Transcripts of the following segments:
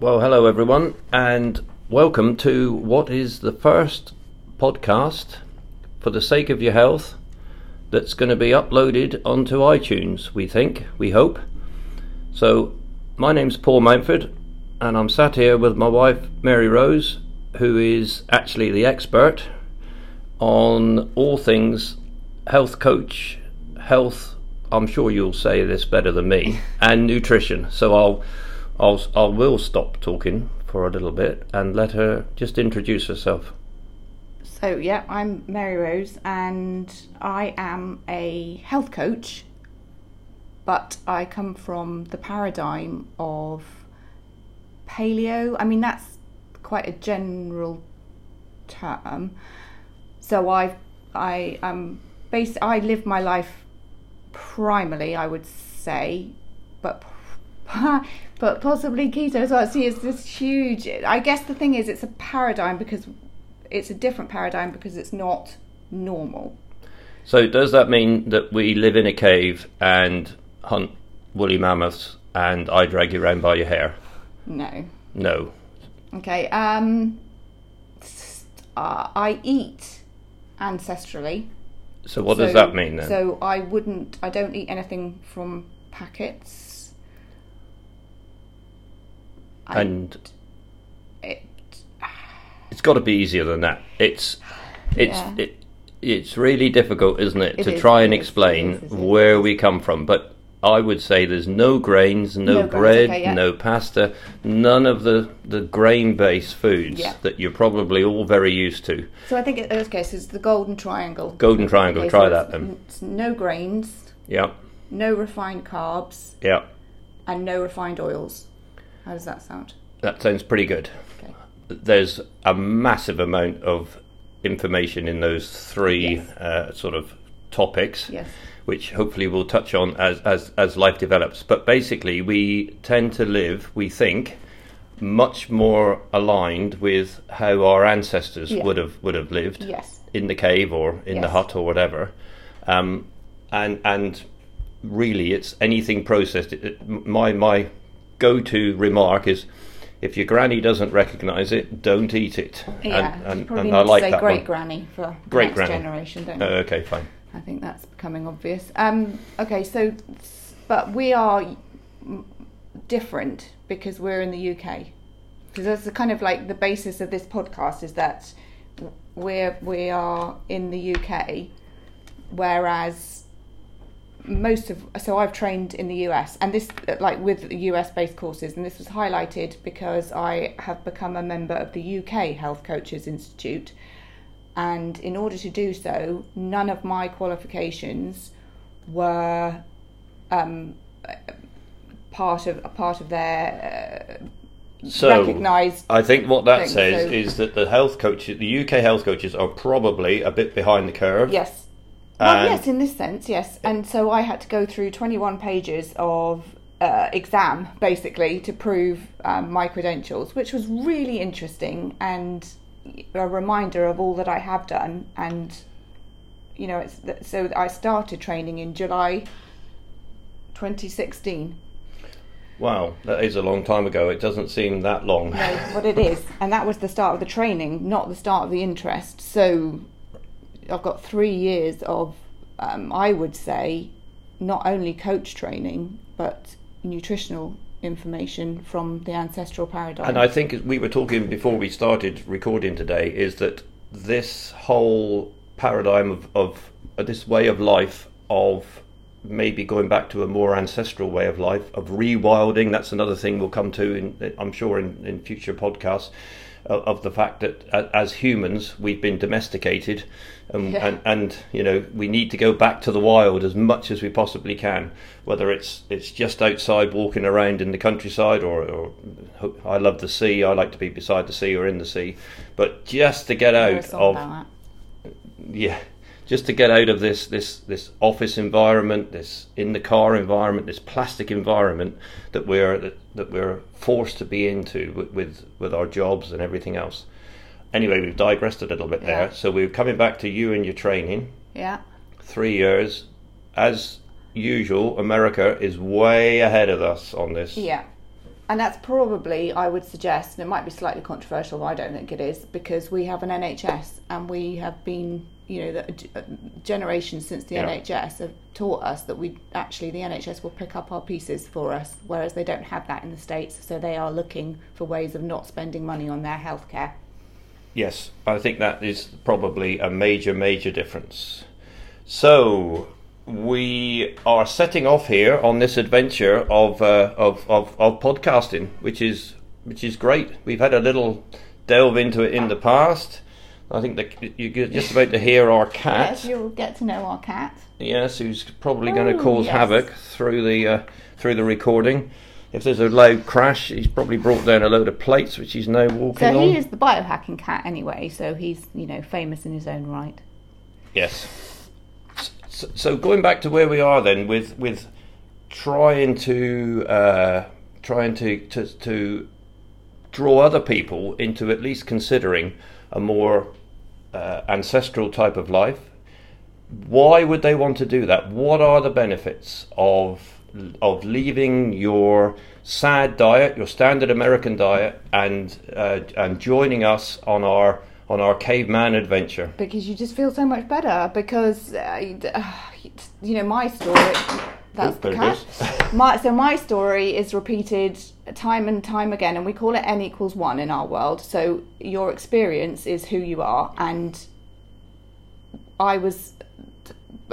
Well, hello everyone, and welcome to what is the first podcast for the sake of your health that's going to be uploaded onto iTunes, we think, we hope. So, my name's Paul Mountford, and I'm sat here with my wife, Mary Rose, who is actually the expert on all things health coach, health, I'm sure you'll say this better than me, and nutrition. So, I'll I'll I will stop talking for a little bit and let her just introduce herself. So, yeah, I'm Mary Rose and I am a health coach, but I come from the paradigm of paleo. I mean, that's quite a general term. So, I I am based I live my life primarily, I would say, but but possibly keto as well. See, it's this huge. I guess the thing is, it's a paradigm because it's a different paradigm because it's not normal. So, does that mean that we live in a cave and hunt woolly mammoths and I drag you around by your hair? No. No. Okay. Um. Uh, I eat ancestrally. So, what So- does that mean then? So I wouldn't. I don't eat anything from packets. I- and it, it's got to be easier than that. It's it's Yeah. it, it's really difficult, isn't it, It to is, try and is, explain is, where we come from. But I would say there's no grains, no, No grains, bread, okay, yeah. no pasta, none of the the grain-based foods Yeah. that you're probably all very used to. so I think in those cases the golden triangle. Golden triangle, Okay, try so that then. It's no grains, Yeah, no refined carbs, yeah, and no refined oils. How does that sound? that sounds pretty good. Okay. there's a massive amount of information in those three Yes. uh, sort of topics, Yes. which hopefully we'll touch on as, as, as life develops. But basically, we tend to live, we think, much more aligned with how our ancestors Yeah. would have would have lived Yes. in the cave or in the hut or whatever. Um, and and really, it's anything processed. It- my my go to remark is. If your granny doesn't recognise it, don't eat it. Yeah. and, and, probably and I like say that great one. granny for Great next granny. generation, don't you? Uh, okay, fine. I think that's becoming obvious. Um, okay, so, but we are different because we're in the UK. Because that's the kind of like the basis of this podcast is that we're we are in the UK, whereas most of so I've trained in the US and this like with US based courses and this was highlighted because I have become a member of the UK Health Coaches Institute and in order to do so none of my qualifications were um, part of a part of their uh, So recognised I think what that thing, says so- is that the health coaches, the UK health coaches, are probably a bit behind the curve. Yes. Well, And- yes, in this sense, yes. And so I had to go through 21 pages of uh, exam, basically, to prove um, my credentials, which was really interesting and a reminder of all that I have done. And, you know, it's th- so I started training in July 2016. Wow, that is a long time ago. It doesn't seem that long. No, but it is. And that was the start of the training, not the start of the interest. So I've got three years of, um, I would say, not only coach training, but nutritional information from the ancestral paradigm. And I think we were talking before we started recording today is that this whole paradigm of, of uh, this way of life of maybe going back to a more ancestral way of life of rewilding that's another thing we'll come to in i'm sure in, in future podcasts of, the fact that uh, as humans we've been domesticated and, Yeah. and and you know we need to go back to the wild as much as we possibly can whether it's it's just outside walking around in the countryside or, or I love the sea I like to be beside the sea or in the sea but just to get out of yeah just to get out of this this this office environment this in the car environment this plastic environment that we're that, that we're forced to be into with, with with our jobs and everything else anyway we've digressed a little bit there Yeah. so we're coming back to you and your training. Yeah. three years as usual america is way ahead of us on this Yeah. And that's probably, I would suggest, and it might be slightly controversial, but I don't think it is, because we have an NHS and we have been, you know, the, uh, generations since the Yeah. NHS have taught us that we actually, the NHS will pick up our pieces for us, whereas they don't have that in the States. So they are looking for ways of not spending money on their healthcare. Yes, I think that is probably a major, major difference. So we are setting off here on this adventure of uh, of, of of podcasting, which is which is great. We've had a little delve into it in the past. I think that you're just about to hear our cat. Yes, you'll get to know our cat. Yes, who's probably going to cause yes. havoc through the uh, through the recording. If there's a loud crash, he's probably brought down a load of plates, which he's now walking So on. he is the biohacking cat anyway, so he's, you know, famous in his own right. Yes. So, so going back to where we are then, with with trying to uh, trying to, to to draw other people into at least considering a more uh, ancestral type of life. Why would they want to do that? What are the benefits of of leaving your sad diet, your standard American diet, and uh, and joining us on our on our caveman adventure? because you just feel so much better because uh, you know my story that's the cat my so my story is repeated time and time again and we call it n equals 1 in our world. So your experience is who you are and i was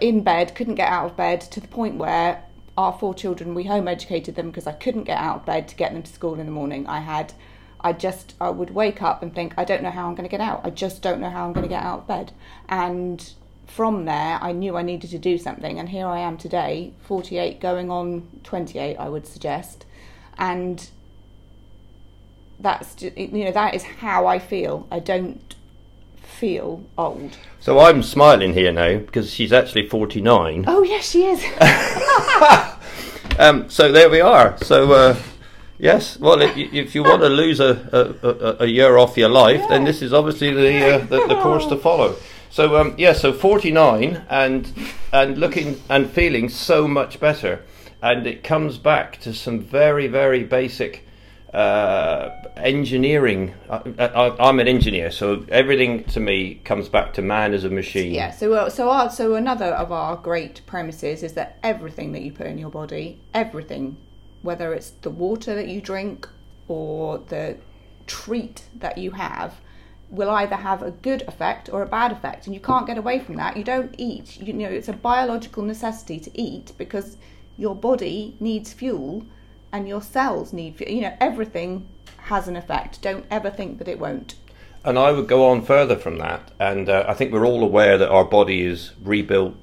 in bed couldn't get out of bed to the point where our four children we home educated them because i couldn't get out of bed to get them to school in the morning. I had I just I would wake up and think I don't know how I'm going to get out. I just don't know how I'm going to get out of bed. And from there, I knew I needed to do something. And here I am today, 48, going on 28, I would suggest. And that's you know that is how I feel. I don't feel old. So I'm smiling here now because she's actually 49. Oh yes, she is. Um, so there we are. So uh, yes, well, if, you- if you want to lose a, a, a, year off your life, then this is obviously the, uh, the the course to follow. So um, yeah, so 49 and and looking and feeling so much better, and it comes back to some very very basic uh, engineering. I, I'm an engineer, so everything to me comes back to man as a machine. Yeah. So, uh, so, our, so another of our great premises is that everything that you put in your body, everything, whether it's the water that you drink or the treat that you have, will either have a good effect or a bad effect, and you can't get away from that. You don't eat. You know, it's a biological necessity to eat because your body needs fuel, and your cells need. fu- You know, everything has an effect. Don't ever think that it won't. And I would go on further from that, and uh, I think we're all aware that our body is rebuilt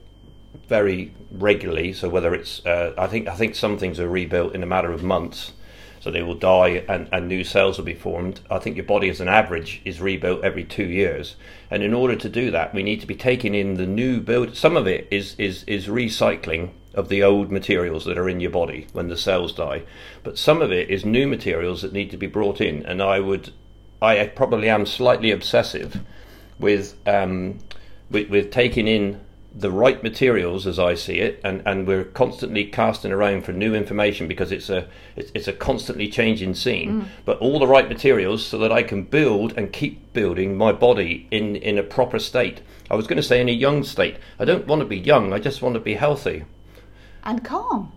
very regularly. So whether it's, uh, I think, I think some things are rebuilt in a matter of months, so they will die and, and new cells will be formed. I think your body, as an average, is rebuilt every two years, and in order to do that, we need to be taking in the new build. Some of it is is is recycling of the old materials that are in your body when the cells die, but some of it is new materials that need to be brought in. And I would I probably am slightly obsessive with um, with, with taking in the right materials as I see it, and, and we're constantly casting around for new information because it's a it's, it's a constantly changing scene. But all the right materials so that I can build and keep building my body in in a proper state. I was going to say in a young state. I don't want to be young. I just want to be healthy, And calm.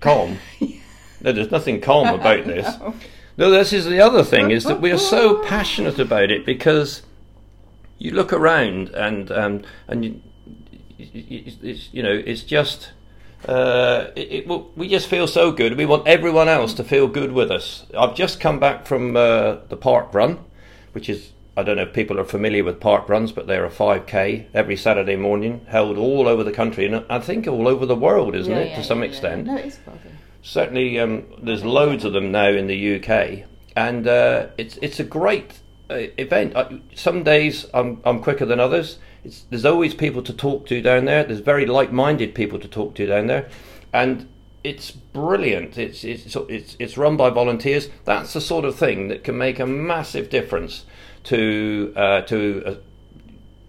calm. no, there's nothing calm about this. No, this is the other thing is that we are so passionate about it because you look around and um, and you, it's, it's, you know it's just uh, it, it, we just feel so good. We want everyone else to feel good with us. I've just come back from uh, the park run, which is I don't know if people are familiar with park runs, but they're a 5k every Saturday morning, held all over the country and I think all over the world, isn't Yeah, it, yeah, to some yeah, extent No, it is probably. certainly um, there's loads of them now in the UK, and uh, it's it's a great uh, event. I, some days I'm I'm quicker than others. It's, there's always people to talk to down there. There's very like-minded people to talk to down there, and it's brilliant. It's it's it's it's run by volunteers. That's the sort of thing that can make a massive difference to uh, to. Uh,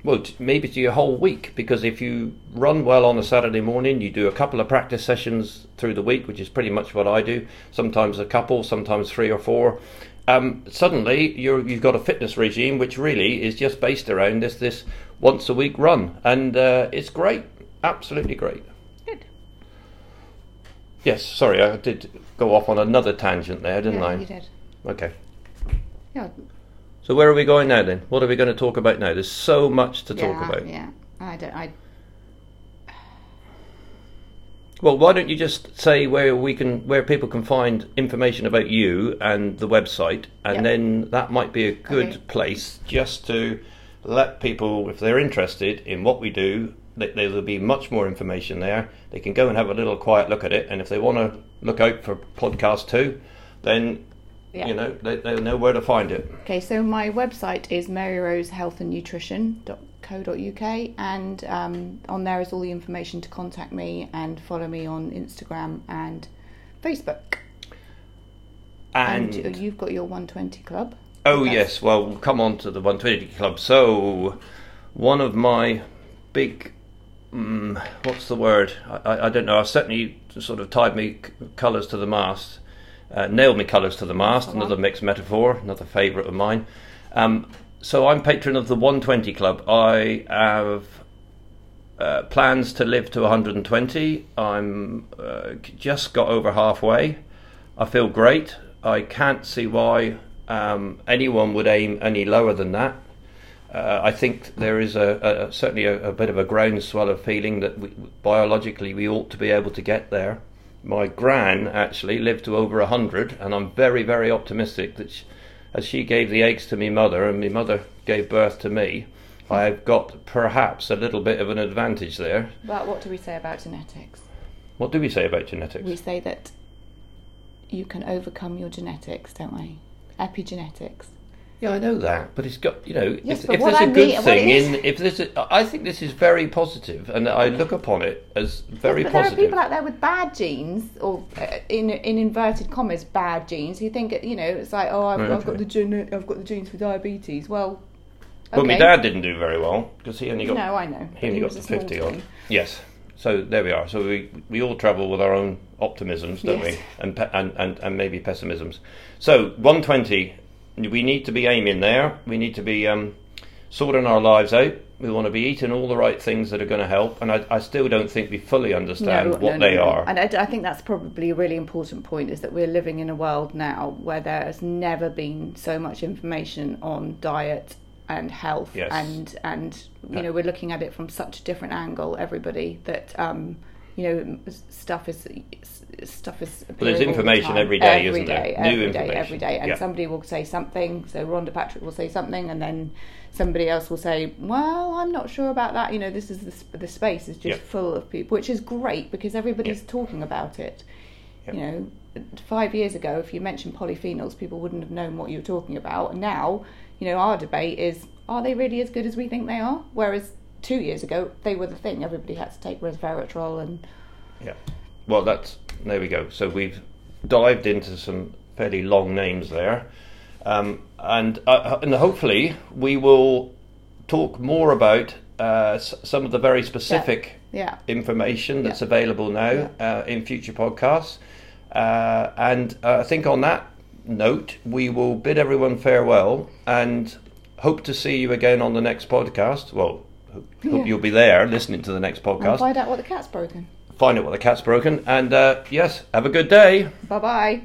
Well, maybe to your whole week, because if you run well on a Saturday morning, you do a couple of practice sessions through the week, which is pretty much what I do. Sometimes a couple, sometimes three or four. Um, suddenly, you're, you've got a fitness regime which really is just based around this this once a week run, and uh, it's great, absolutely great. Good. Yes, sorry, I did go off on another tangent there, didn't yeah, I? you did. Okay. Yeah. So where are we going now then? What are we going to talk about now? There's so much to talk about. Yeah. I don't. I. Well, why don't you just say where we can, where people can find information about you and the website, and Yep. then that might be a good Okay. place just to let people, if they're interested in what we do, that there will be much more information there. They can go and have a little quiet look at it, and if they want to look out for podcast two, then Yeah. you know they, they'll know where to find it. Okay, so my website is maryrosehealthandnutrition.co.uk, and um, on there is all the information to contact me and follow me on Instagram and Facebook. And, And, you've got your 120 club. Oh yes, well we'll come on to the 120 club. So one of my big, mm, what's the word? I, I, I don't know. I certainly sort of tied me c- colours to the mast, uh, nailed me colours to the mast. Another mixed metaphor, another favourite of mine. Um, so I'm patron of the 120 club. I have uh, plans to live to 120. I'm uh, just got over halfway. I feel great. I can't see why um, anyone would aim any lower than that. Uh, I think there is a, a certainly a, a bit of a groundswell of feeling that we, biologically we ought to be able to get there. My gran actually lived to over hundred, and I'm very very optimistic that she, as she gave the eggs to me mother and my mother gave birth to me, I've got perhaps a little bit of an advantage there. But what do we say about genetics? What do we say about genetics? We say that you can overcome your genetics, don't we? Epigenetics. Yeah, I know that, but it's got you know Yes, if, if there's a I good mean- what thing in if there's a, I think this is very positive, and I look upon it as very but there are positive. people out there with bad genes, or uh, in in inverted commas, bad genes. Who think you know it's like, oh, I've, Right, I've got the gene, I've got the genes for diabetes. Well, Well, my dad didn't do very well because he only got No, I know. he only He got to fifty odd. Yes, so there we are. So we we all travel with our own optimisms, don't Yes. we? And, pe- and and and maybe pessimisms. So one twenty, we need to be aiming there. We need to be um, sorting our lives out. We want to be eating all the right things that are going to help, and I, I still don't think we fully understand No, what no, they no, are. And I, I think that's probably a really important point is that we're living in a world now where there has never been so much information on diet and health Yes. and and you know we're looking at it from such a different angle everybody that um you know stuff is stuff is well, there's the information time. every day, Every isn't there? day, New every day, information. every day and Yeah. somebody will say something so Rhonda Patrick will say something and then somebody else will say well I'm not sure about that you know this is the, the space is just Yeah. full of people which is great because everybody's Yeah. talking about it you know five years ago if you mentioned polyphenols people wouldn't have known what you were talking about and now you know our debate is are they really as good as we think they are whereas two years ago they were the thing everybody had to take resveratrol and Yeah. Well, that's there we go. So we've dived into some fairly long names there, um, and uh, and hopefully we will talk more about uh, s- some of the very specific yeah information that's Yeah. available now uh, in future podcasts. Uh, and uh, I think on that note, we will bid everyone farewell and hope to see you again on the next podcast. Well, hope, Yeah. you'll be there listening to the next and podcast find out what the cat's broken find out what the cat's broken, and uh, yes, have a good day. bye bye